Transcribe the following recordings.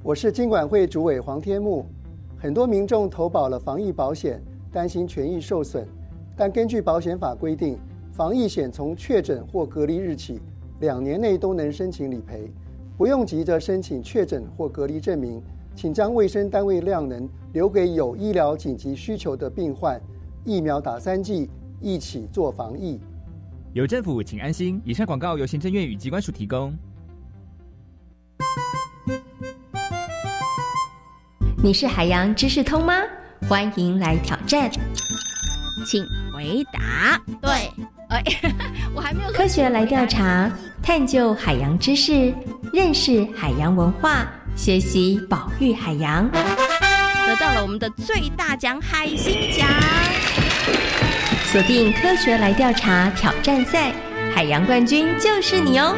我是金管会主委黄天木。很多民众投保了防疫保险，担心权益受损，但根据保险法规定，防疫险从确诊或隔离日起两年内都能申请理赔，不用急着申请确诊或隔离证明，请将卫生单位量能留给有医疗紧急需求的病患。疫苗打三剂，一起做防疫。有政府，请安心。以上广告由行政院与机关署提供。你是海洋知识通吗？欢迎来挑战，请回答。对，哎，我还没有科学来调查，探究海洋知识，认识海洋文化，学习保育海洋，得到了我们的最大奖——海星奖。锁定科学来调查挑战赛，海洋冠军就是你哦！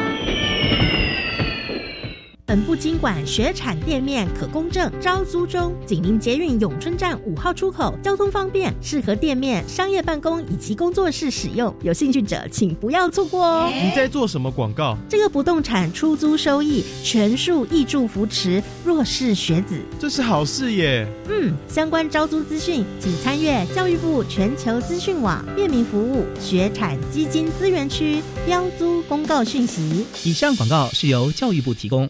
本部经管学产店面可公证招租中，紧邻捷运永春站五号出口，交通方便，适合店面、商业办公以及工作室使用。有兴趣者请不要错过哦！你在做什么广告？这个不动产出租收益全数挹注扶持弱势学子，这是好事耶！嗯，相关招租资讯请参阅教育部全球资讯网便民服务学产基金资源区标租公告讯息。以上广告是由教育部提供。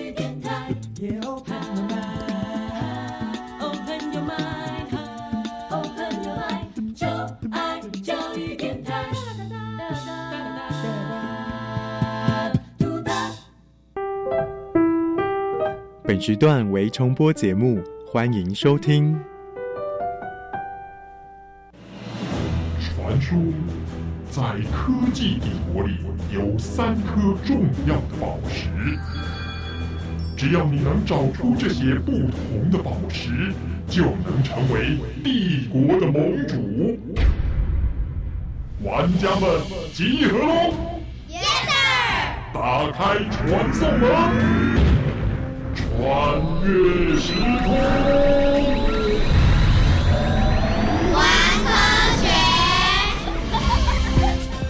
时段为重播节目，欢迎收听。传说在科技帝国里有三颗重要的宝石，只要你能找出这些不同的宝石，就能成为帝国的盟主。玩家们集合喽！Yes sir！打开传送门。穿越时空，玩科学。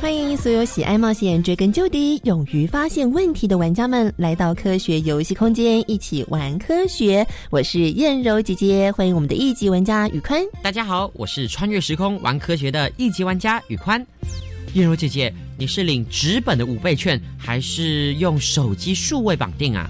欢迎所有喜爱冒险、追根究底、勇于发现问题的玩家们来到科学游戏空间，一起玩科学。我是燕柔姐姐，欢迎我们的一级玩家宇宽。大家好，我是穿越时空玩科学的一级玩家宇宽。燕柔姐姐，你是领纸本的五倍券，还是用手机数位绑定啊？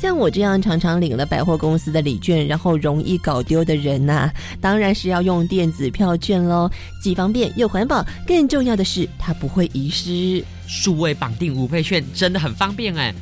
像我这样常常领了百货公司的礼券，然后容易搞丢的人呐，当然是要用电子票券喽，既方便又环保，更重要的是它不会遗失。数位绑定五倍券真的很方便哎，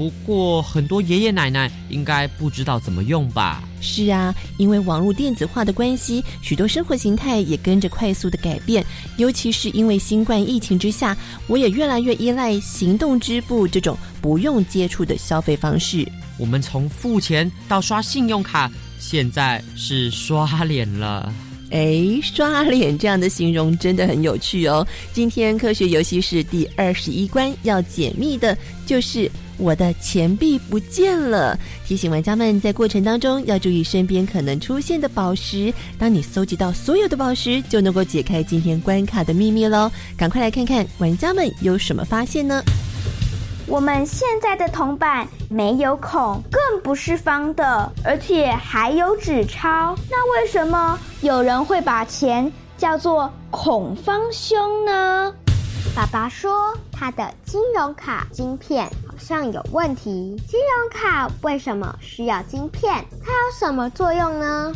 不过很多爷爷奶奶应该不知道怎么用吧？是啊，因为网络电子化的关系，许多生活形态也跟着快速的改变。尤其是因为新冠疫情之下，我也越来越依赖行动支付这种不用接触的消费方式。我们从付钱到刷信用卡，现在是刷脸了。哎，刷脸这样的形容真的很有趣哦。今天科学游戏室第二十一关要解密的就是我的钱币不见了。提醒玩家们在过程当中要注意身边可能出现的宝石。当你搜集到所有的宝石，就能够解开今天关卡的秘密喽。赶快来看看玩家们有什么发现呢？我们现在的铜板没有孔，更不是方的，而且还有纸钞。那为什么有人会把钱叫做孔方兄呢？爸爸说他的金融卡晶片好像有问题。金融卡为什么需要晶片？它有什么作用呢？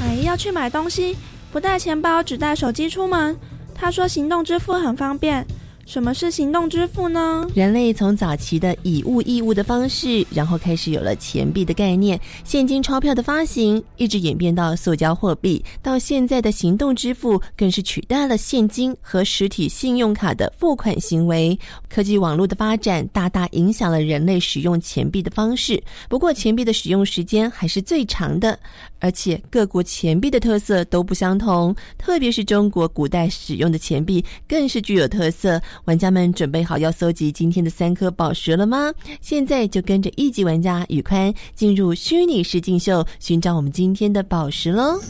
哎，要去买东西，不带钱包，只带手机出门。他说行动支付很方便。什么是行动支付呢？人类从早期的以物易物的方式，然后开始有了钱币的概念，现金钞票的发行，一直演变到塑胶货币，到现在的行动支付，更是取代了现金和实体信用卡的付款行为。科技网络的发展大大影响了人类使用钱币的方式。不过，钱币的使用时间还是最长的，而且各国钱币的特色都不相同，特别是中国古代使用的钱币更是具有特色。玩家们准备好要搜集今天的三颗宝石了吗？现在就跟着一级玩家宇宽进入虚拟实境秀，寻找我们今天的宝石喽！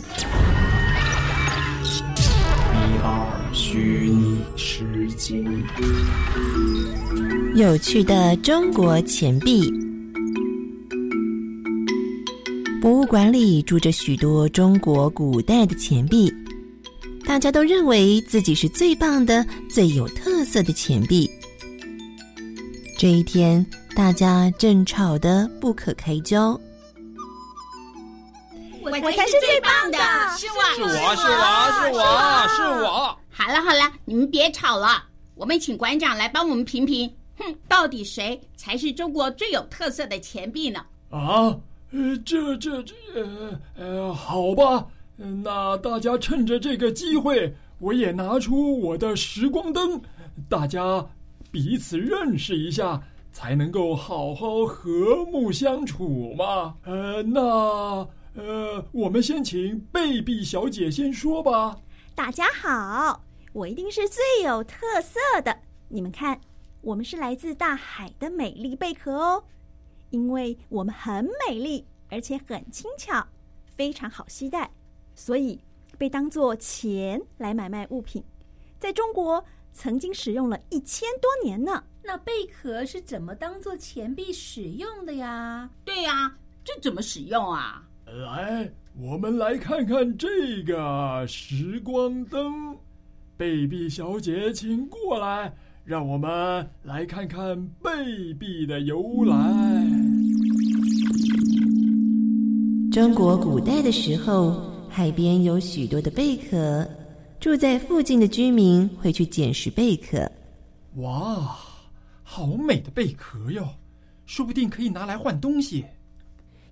一二虚拟实境，有趣的中国钱币。博物馆里住着许多中国古代的钱币，大家都认为自己是最棒的、最有特色的钱币。这一天，大家正吵得不可开交。我我才是最棒的，是我，是我，是我，是我，是我。好了好了，你们别吵了，我们请馆长来帮我们评评，哼，到底谁才是中国最有特色的钱币呢？啊？呃，这这这，呃呃，好吧，那大家趁着这个机会，我也拿出我的时光灯，大家彼此认识一下，才能够好好和睦相处嘛。呃，那呃，我们先请贝碧小姐先说吧。大家好，我一定是最有特色的。你们看，我们是来自大海的美丽贝壳哦。因为我们很美丽，而且很轻巧，非常好携带，所以被当作钱来买卖物品。在中国曾经使用了一千多年呢。那贝壳是怎么当做钱币使用的呀？对呀，这怎么使用啊？来，我们来看看这个时光灯。贝币小姐，请过来。让我们来看看贝币的由来。中国古代的时候，海边有许多的贝壳，住在附近的居民会去捡拾贝壳。哇，好美的贝壳哟！说不定可以拿来换东西。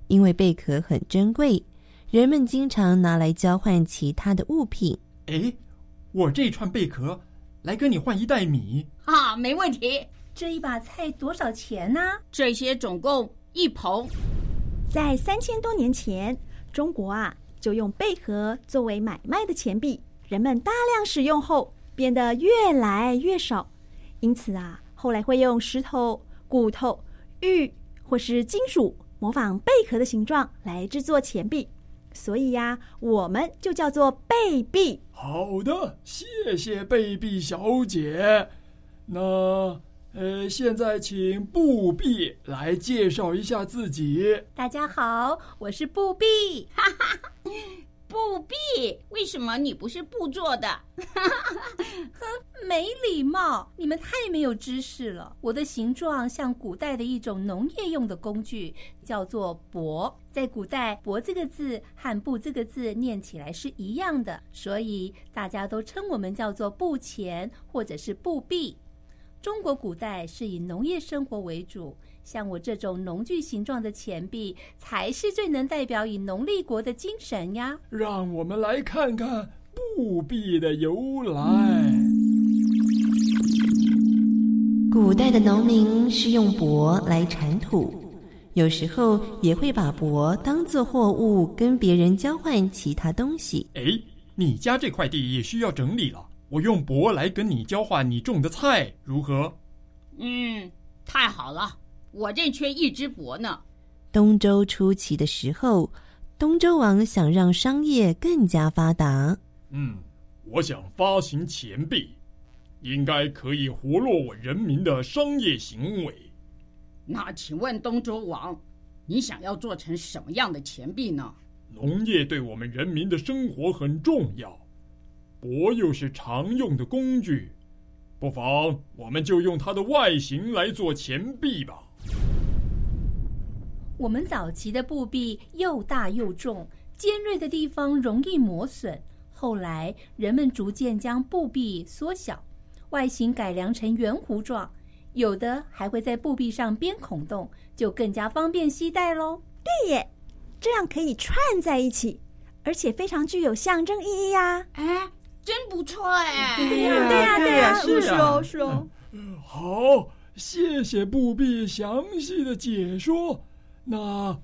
因为贝壳很珍贵，人们经常拿来交换其他的物品。哎，我这串贝壳。来跟你换一袋米啊，没问题。这一把菜多少钱呢？这些总共一捧。在三千多年前，中国啊就用贝壳作为买卖的钱币，人们大量使用后变得越来越少，因此啊后来会用石头、骨头、玉或是金属模仿贝壳的形状来制作钱币。所以呀，我们就叫做贝币。好的，谢谢贝币小姐。那呃，现在请布币来介绍一下自己。大家好，我是布币。哈哈。布币？为什么你不是布做的？哼，没礼貌！你们太没有知识了。我的形状像古代的一种农业用的工具，叫做帛。在古代，“帛”这个字和“布”这个字念起来是一样的，所以大家都称我们叫做布钱或者是布币。中国古代是以农业生活为主。像我这种农具形状的钱币，才是最能代表以农立国的精神呀！让我们来看看布币的由来。古代的农民是用帛来铲土，有时候也会把帛当做货物跟别人交换其他东西。哎，你家这块地也需要整理了，我用帛来跟你交换你种的菜，如何？嗯，太好了。我正缺一只帛呢。东周初期的时候，东周王想让商业更加发达。嗯，我想发行钱币，应该可以活络我人民的商业行为。那请问东周王，你想要做成什么样的钱币呢？农业对我们人民的生活很重要，帛又是常用的工具，不妨我们就用它的外形来做钱币吧。我们早期的布币又大又重，尖锐的地方容易磨损。后来人们逐渐将布币缩小，外形改良成圆弧状，有的还会在布币上编孔洞，就更加方便携带喽。对耶，这样可以串在一起，而且非常具有象征意义呀！哎，真不错哎！对呀，对呀，对呀，是哦，是哦。好，谢谢布币详细的解说。那，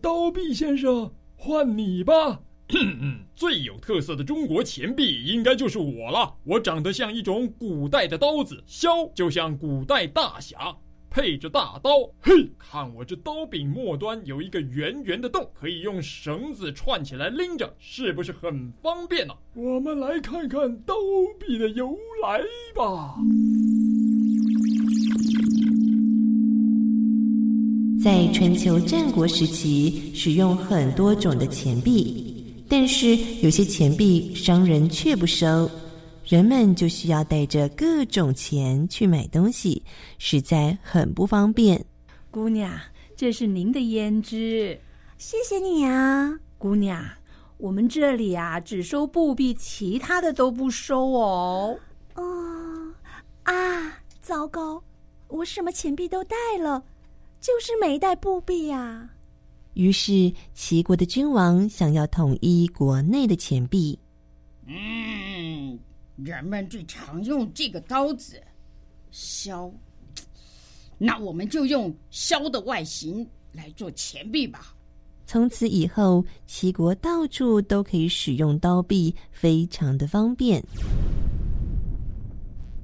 刀币先生，换你吧。最有特色的中国钱币应该就是我了。我长得像一种古代的刀子，削就像古代大侠，配着大刀。嘿，看我这刀柄末端有一个圆圆的洞，可以用绳子串起来拎着，是不是很方便呢、我们来看看刀币的由来吧。在春秋战国时期，使用很多种的钱币，但是有些钱币商人却不收，人们就需要带着各种钱去买东西，实在很不方便。姑娘，这是您的胭脂，谢谢你啊。姑娘，我们这里啊只收布币，其他的都不收哦。哦啊，糟糕，我什么钱币都带了。就是没带布币呀。于是齐国的君王想要统一国内的钱币。嗯，人们最常用这个刀子削，那我们就用削的外形来做钱币吧。从此以后，齐国到处都可以使用刀币，非常的方便。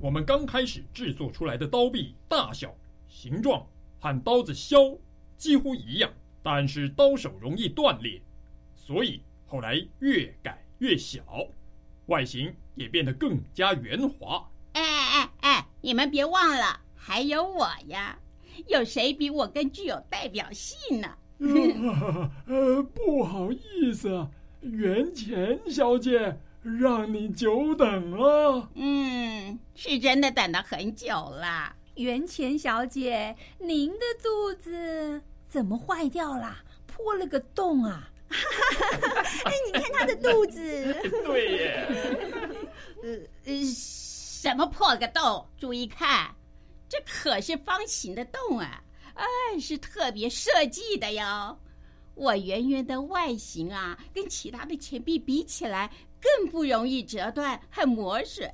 我们刚开始制作出来的刀币大小、形状。和刀子削几乎一样，但是刀手容易断裂，所以后来越改越小，外形也变得更加圆滑。哎哎哎，你们别忘了，还有我呀！有谁比我更具有代表性呢？呃，不好意思，元钱小姐，让你久等了。嗯，是真的等了很久了。元钱小姐，您的肚子怎么坏掉了？破了个洞啊！哎，你看他的肚子。对耶。呃，什么破个洞？注意看，这可是方形的洞啊！哎，是特别设计的哟。我圆圆的外形啊，跟其他的钱币比起来，更不容易折断和磨损。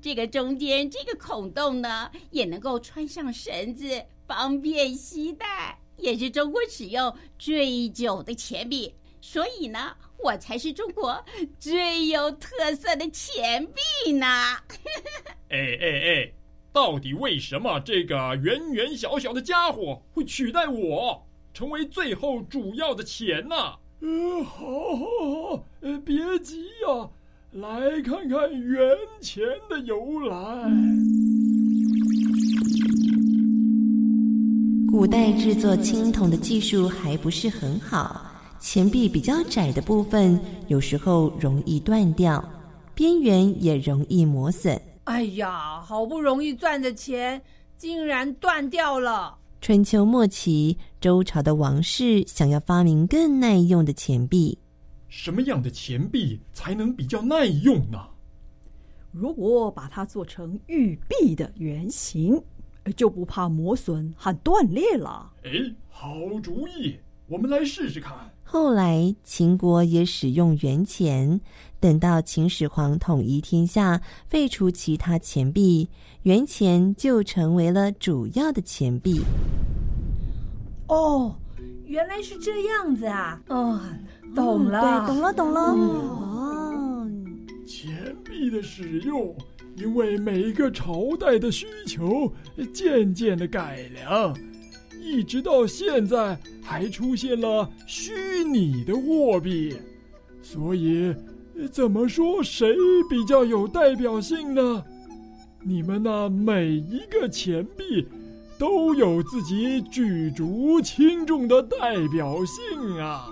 这个中间这个孔洞呢，也能够穿上绳子，方便携带，也是中国使用最久的钱币。所以呢，我才是中国最有特色的钱币呢。哎哎哎，到底为什么这个圆圆小小的家伙会取代我，成为最后主要的钱呢？呃，好，好，好，呃，别急呀。来看看元钱的由来。古代制作青铜的技术还不是很好，钱币比较窄的部分有时候容易断掉，边缘也容易磨损。哎呀，好不容易赚的钱竟然断掉了！春秋末期，周朝的王室想要发明更耐用的钱币。什么样的钱币才能比较耐用呢？如果把它做成玉璧的原型，就不怕磨损和断裂了。哎，好主意，我们来试试看。后来秦国也使用元钱，等到秦始皇统一天下，废除其他钱币，元钱就成为了主要的钱币。哦，原来是这样子啊！哦。懂了，对，懂了，懂了。哦，钱币的使用，因为每一个朝代的需求，渐渐的改良，一直到现在还出现了虚拟的货币。所以，怎么说谁比较有代表性呢？你们那每一个钱币，都有自己举足轻重的代表性啊。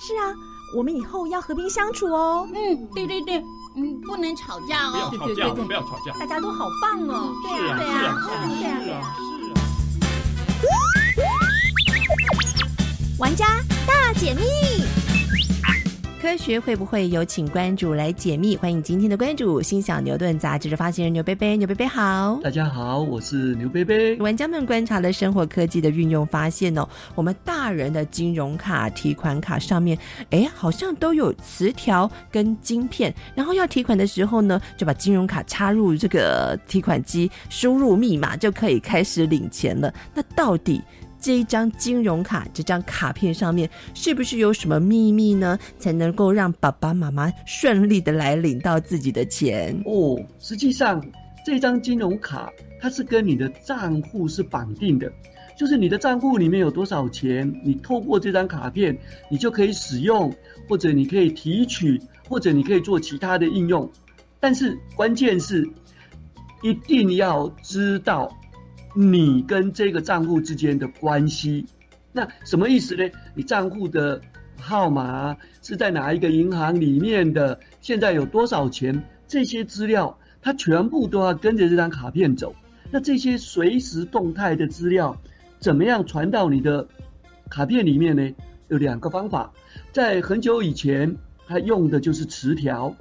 是啊，我们以后要和平相处哦。嗯，对对对，嗯，不能吵架哦。不要吵架，不要吵架。大家都好棒哦。对啊，对啊，是啊，是啊。玩家大解密。科学会不会有请关主来解密？欢迎今天的关主，心想牛顿杂志的发行人牛贝贝。牛贝贝好，大家好，我是牛贝贝。玩家们观察了生活科技的运用，发现哦，我们大人的金融卡、提款卡上面，哎，好像都有磁条跟晶片。然后要提款的时候呢，就把金融卡插入这个提款机，输入密码就可以开始领钱了。那到底？这一张金融卡这张卡片上面是不是有什么秘密呢？才能够让爸爸妈妈顺利的来领到自己的钱？哦，实际上这张金融卡它是跟你的账户是绑定的，就是你的账户里面有多少钱，你透过这张卡片，你就可以使用，或者你可以提取，或者你可以做其他的应用。但是关键是，一定要知道你跟这个账户之间的关系。那什么意思呢？你账户的号码是在哪一个银行里面的？现在有多少钱？这些资料，它全部都要跟着这张卡片走。那这些随时动态的资料，怎么样传到你的卡片里面呢？有两个方法。在很久以前，它用的就是磁条。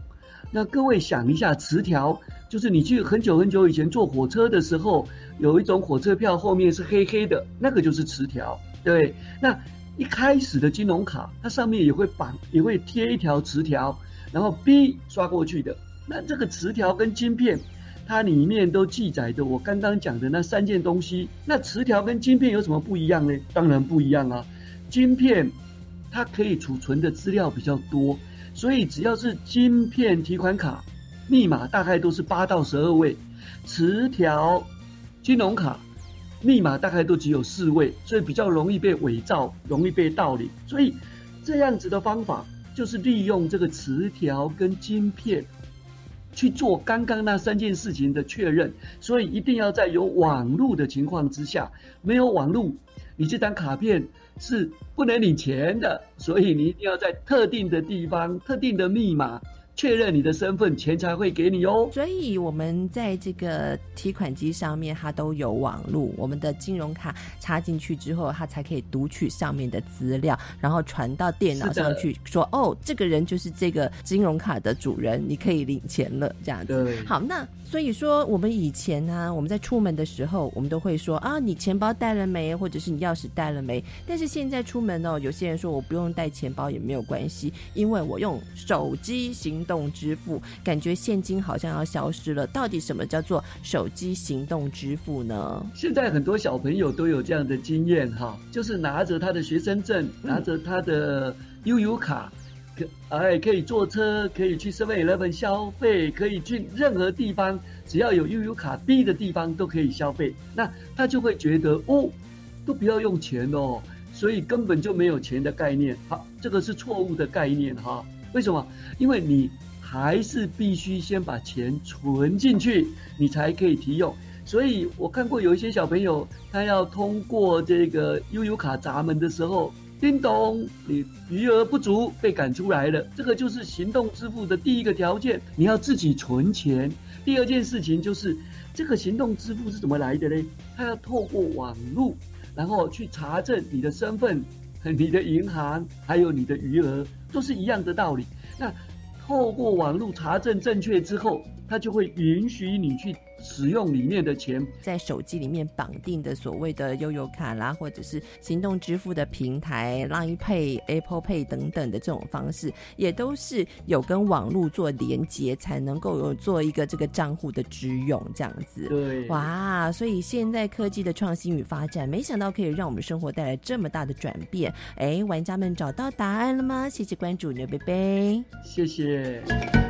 那各位想一下，磁条就是你去很久很久以前坐火车的时候，有一种火车票后面是黑黑的，那个就是磁条。对，那一开始的金融卡，它上面也会绑，也会贴一条磁条，然后 B 刷过去的。那这个磁条跟晶片，它里面都记载的我刚刚讲的那三件东西。那磁条跟晶片有什么不一样呢？当然不一样啊，晶片它可以储存的资料比较多。所以只要是晶片提款卡，密码大概都是八到十二位；磁条金融卡密码大概都只有四位，所以比较容易被伪造，容易被盗领。所以这样子的方法就是利用这个磁条跟晶片去做刚刚那三件事情的确认。所以一定要在有网络的情况之下，没有网络，你这张卡片。是不能领钱的，所以你一定要在特定的地方、特定的密码确认你的身份，钱才会给你哦。所以我们在这个提款机上面，它都有网路，我们的金融卡插进去之后，它才可以读取上面的资料，然后传到电脑上去，说哦，这个人就是这个金融卡的主人，你可以领钱了，这样子。好，那。所以说，我们以前呢，我们在出门的时候，我们都会说啊，你钱包带了没，或者是你钥匙带了没？但是现在出门哦，有些人说我不用带钱包也没有关系，因为我用手机行动支付，感觉现金好像要消失了。到底什么叫做手机行动支付呢？现在很多小朋友都有这样的经验哈，就是拿着他的学生证，拿着他的悠游卡。哎，可以坐车，可以去 Seven Eleven 消费，可以去任何地方，只要有悠游卡 B 的地方都可以消费。那他就会觉得哦，都不要用钱哦，所以根本就没有钱的概念。好，这个是错误的概念哈。为什么？因为你还是必须先把钱存进去，你才可以提用。所以我看过有一些小朋友，他要通过这个悠游卡闸门的时候。叮咚，你余额不足被赶出来了。这个就是行动支付的第一个条件，你要自己存钱。第二件事情就是，这个行动支付是怎么来的呢？它要透过网络，然后去查证你的身份、你的银行还有你的余额，都是一样的道理。那透过网络查证正确之后，它就会允许你去。使用里面的钱，在手机里面绑定的所谓的悠游卡啦，或者是行动支付的平台，Line Pay、Apple Pay 等等的这种方式，也都是有跟网络做连接，才能够有做一个这个账户的支用这样子。对，哇，所以现在科技的创新与发展，没想到可以让我们生活带来这么大的转变。哎，玩家们找到答案了吗？谢谢关注牛贝贝，谢谢。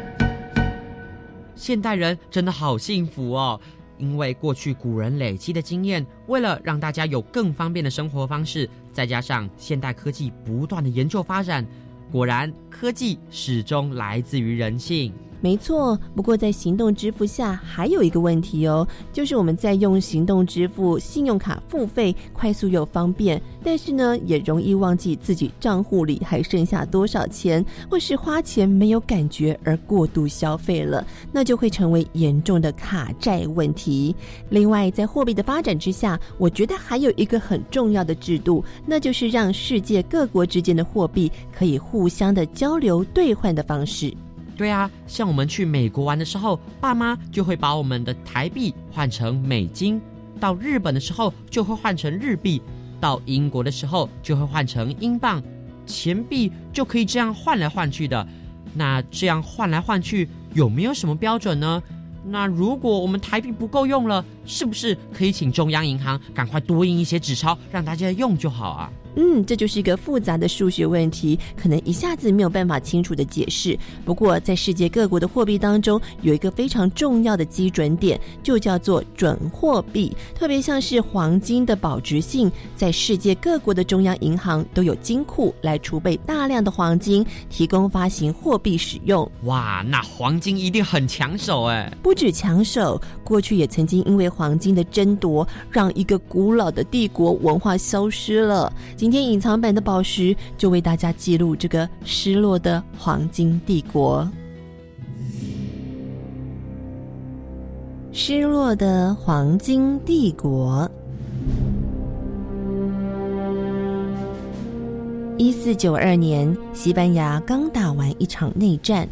现代人真的好幸福哦，因为过去古人累积的经验，为了让大家有更方便的生活方式，再加上现代科技不断的研究发展，果然科技始终来自于人性。没错，不过在行动支付下还有一个问题哦，就是我们在用行动支付、信用卡付费，快速又方便，但是呢，也容易忘记自己账户里还剩下多少钱，或是花钱没有感觉而过度消费了，那就会成为严重的卡债问题。另外，在货币的发展之下，我觉得还有一个很重要的制度，那就是让世界各国之间的货币可以互相的交流兑换的方式。对啊，像我们去美国玩的时候，爸妈就会把我们的台币换成美金；到日本的时候就会换成日币；到英国的时候就会换成英镑。钱币就可以这样换来换去的。那这样换来换去有没有什么标准呢？那如果我们台币不够用了，是不是可以请中央银行赶快多印一些纸钞，让大家用就好啊？嗯，这就是一个复杂的数学问题，可能一下子没有办法清楚的解释。不过，在世界各国的货币当中，有一个非常重要的基准点，就叫做准货币。特别像是黄金的保值性，在世界各国的中央银行都有金库来储备大量的黄金，提供发行货币使用。哇，那黄金一定很抢手哎！不止抢手，过去也曾经因为黄金的争夺，让一个古老的帝国文化消失了。今天隐藏版的宝石就为大家记录这个失落的黄金帝国。失落的黄金帝国。一四九二年，西班牙刚打完一场内战，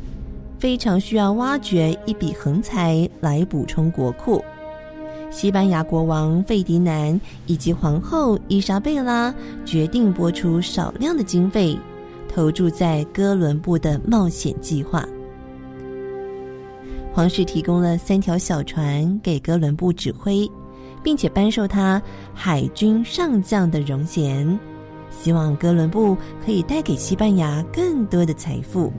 非常需要挖掘一笔横财来补充国库。西班牙国王费迪南以及皇后伊莎贝拉决定拨出少量的经费，投注在哥伦布的冒险计划。皇室提供了三条小船给哥伦布指挥，并且颁授他海军上将的荣衔，希望哥伦布可以带给西班牙更多的财富。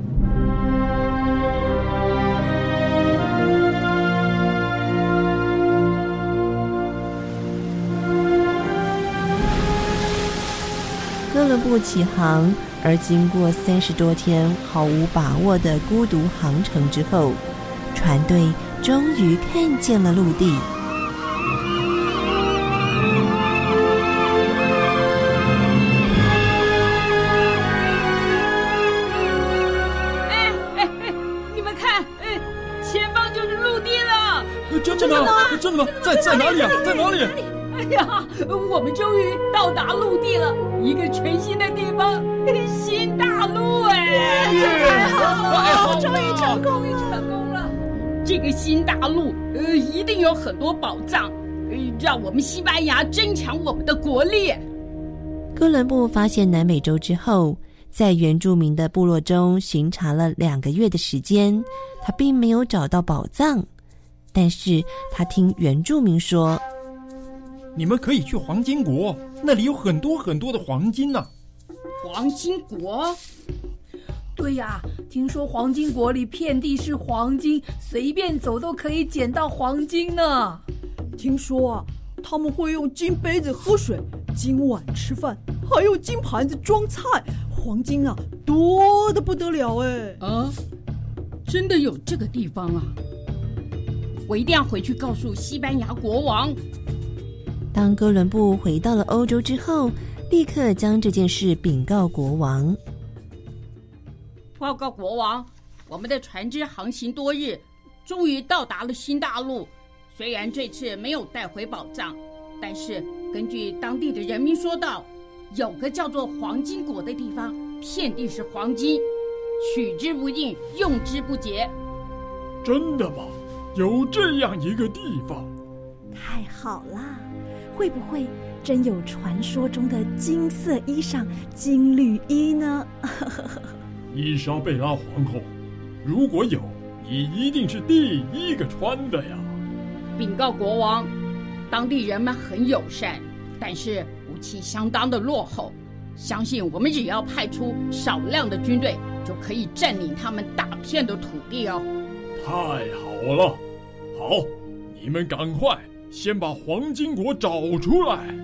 哥伦布起航，而经过三十多天毫无把握的孤独航程之后，船队终于看见了陆地。哎哎哎，你们看，哎，前方就是陆地了！真的吗？真的吗？在在哪里啊？在哪里？哎呀，我们终于到达陆地了，一个全新的地方—— 新大陆！哎，太好了，终于成功，终于成功了！这个新大陆，呃，一定有很多宝藏，呃，让我们西班牙增强我们的国力。哥伦布发现南美洲之后，在原住民的部落中巡查了两个月的时间，他并没有找到宝藏，但是他听原住民说。你们可以去黄金国，那里有很多很多的黄金呢。黄金国？对呀，听说黄金国里遍地是黄金，随便走都可以捡到黄金呢。听说啊，他们会用金杯子喝水，金碗吃饭，还有金盘子装菜，黄金啊多的不得了哎！啊，真的有这个地方啊！我一定要回去告诉西班牙国王。当哥伦布回到了欧洲之后，立刻将这件事禀告国王。报告国王，我们的船只航行多日，终于到达了新大陆。虽然这次没有带回宝藏，但是根据当地的人民说道，有个叫做黄金国的地方，遍地是黄金，取之不尽，用之不竭。真的吗？有这样一个地方？太好啦！会不会真有传说中的金色衣裳、金缕衣呢？伊莎贝拉皇后，如果有，你一定是第一个穿的呀！禀告国王，当地人们很友善，但是武器相当的落后。相信我们只要派出少量的军队，就可以占领他们大片的土地哦！太好了，好，你们赶快！先把黄金国找出来。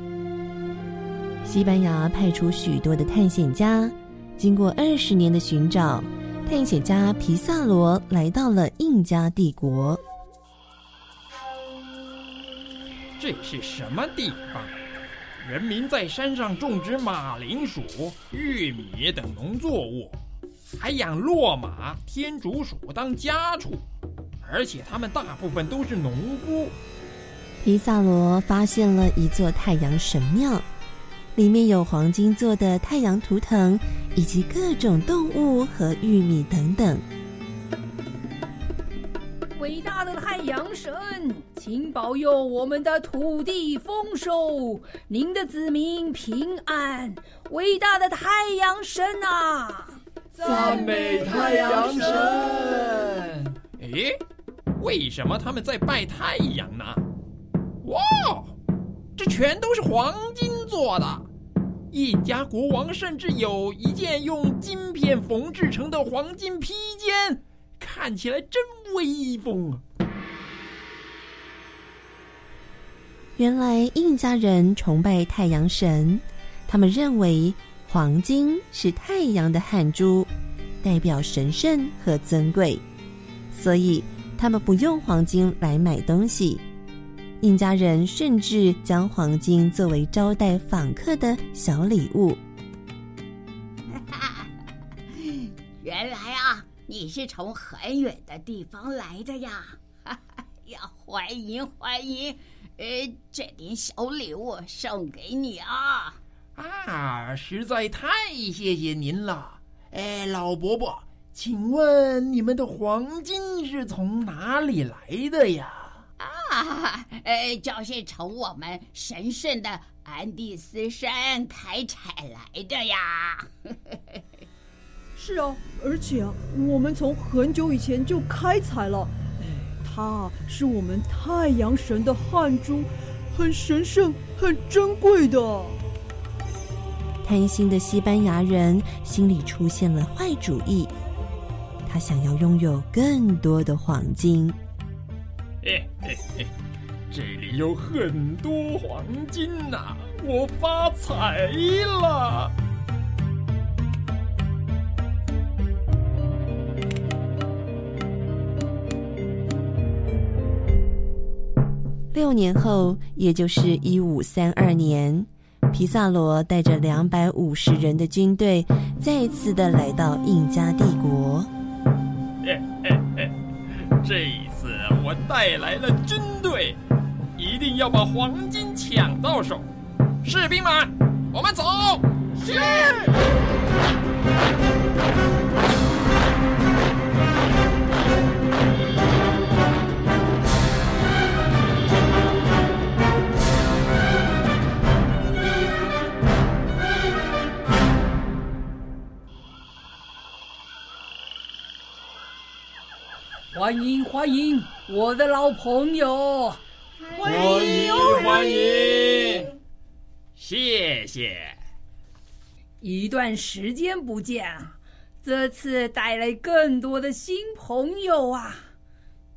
西班牙派出许多的探险家，经过二十年的寻找，探险家皮萨罗来到了印加帝国。这是什么地方？人民在山上种植马铃薯、玉米等农作物，还养骆马、天竺鼠当家畜，而且他们大部分都是农夫。皮萨罗发现了一座太阳神庙，里面有黄金做的太阳图腾，以及各种动物和玉米等等。伟大的太阳神，请保佑我们的土地丰收，您的子民平安。伟大的太阳神啊！赞美太阳神！诶，为什么他们在拜太阳呢？哇，这全都是黄金做的。印加国王甚至有一件用金片缝制成的黄金披肩，看起来真威风啊！原来印加人崇拜太阳神，他们认为黄金是太阳的汗珠，代表神圣和尊贵，所以他们不用黄金来买东西。印加人甚至将黄金作为招待访客的小礼物。原来啊，你是从很远的地方来的呀！呀，欢迎欢迎！呃，这点小礼物送给你啊！啊，实在太谢谢您了！哎，老伯伯，请问你们的黄金是从哪里来的呀？啊，呃，就是从我们神圣的安第斯山开采来的呀。是啊，而且啊，我们从很久以前就开采了。它是我们太阳神的汗珠，很神圣、很珍贵的。贪心的西班牙人心里出现了坏主意，他想要拥有更多的黄金。嘿嘿嘿，这里有很多黄金呐，我发财了！六年后，也就是一五三二年，皮萨罗带着两百五十人的军队，再次的来到印加帝国。嘿嘿嘿，这一次我带来了军队，一定要把黄金抢到手。士兵们，我们走！是。欢迎欢迎，我的老朋友！欢迎欢迎，谢谢。一段时间不见啊，这次带来更多的新朋友啊，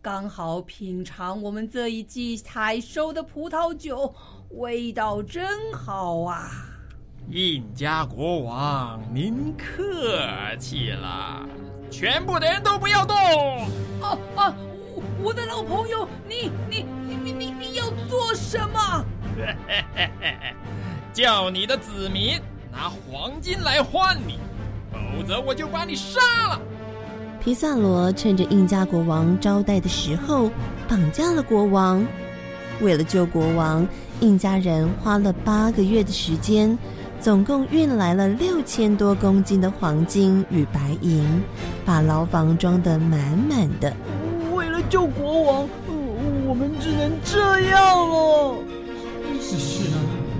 刚好品尝我们这一季采收的葡萄酒，味道真好啊！印加国王，您客气了。全部的人都不要动！啊啊！我我的老朋友，你你你你你你要做什么？叫你的子民拿黄金来换你，否则我就把你杀了。皮萨罗趁着印加国王招待的时候，绑架了国王。为了救国王，印加人花了八个月的时间。总共运来了六千多公斤的黄金与白银，把牢房装得满满的。为了救国王，我们只能这样了。是啊，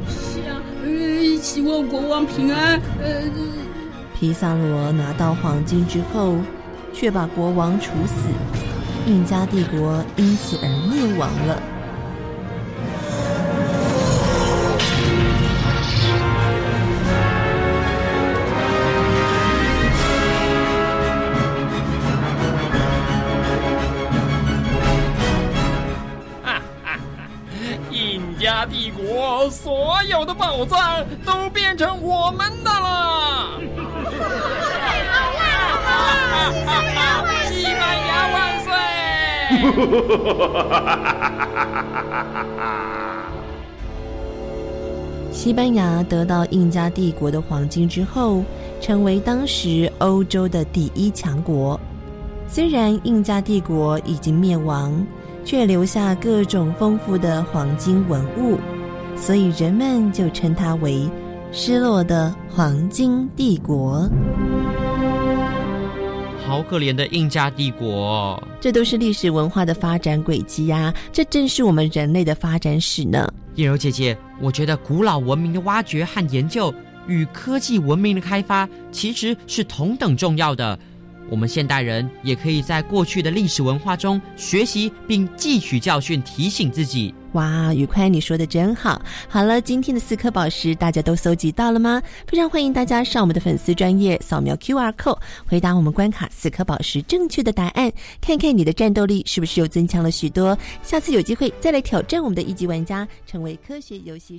是啊，呃，希望国王平安。呃，皮萨罗拿到黄金之后，却把国王处死，印加帝国因此而灭亡了。所有的宝藏都变成我们的了！西班牙万岁！西班牙得到印加帝国的黄金之后，成为当时欧洲的第一强国。虽然印加帝国已经灭亡。却留下各种丰富的黄金文物，所以人们就称它为“失落的黄金帝国”。好可怜的印加帝国，这都是历史文化的发展轨迹呀！这正是我们人类的发展史呢。叶柔姐姐，我觉得古老文明的挖掘和研究与科技文明的开发其实是同等重要的。我们现代人也可以在过去的历史文化中学习并汲取教训，提醒自己。哇，愉快，你说的真好。好了，今天的四颗宝石大家都搜集到了吗？非常欢迎大家上我们的粉丝专业扫描 Q R code，回答我们关卡四颗宝石正确的答案，看看你的战斗力是不是又增强了许多。下次有机会再来挑战我们的一级玩家，成为科学游戏。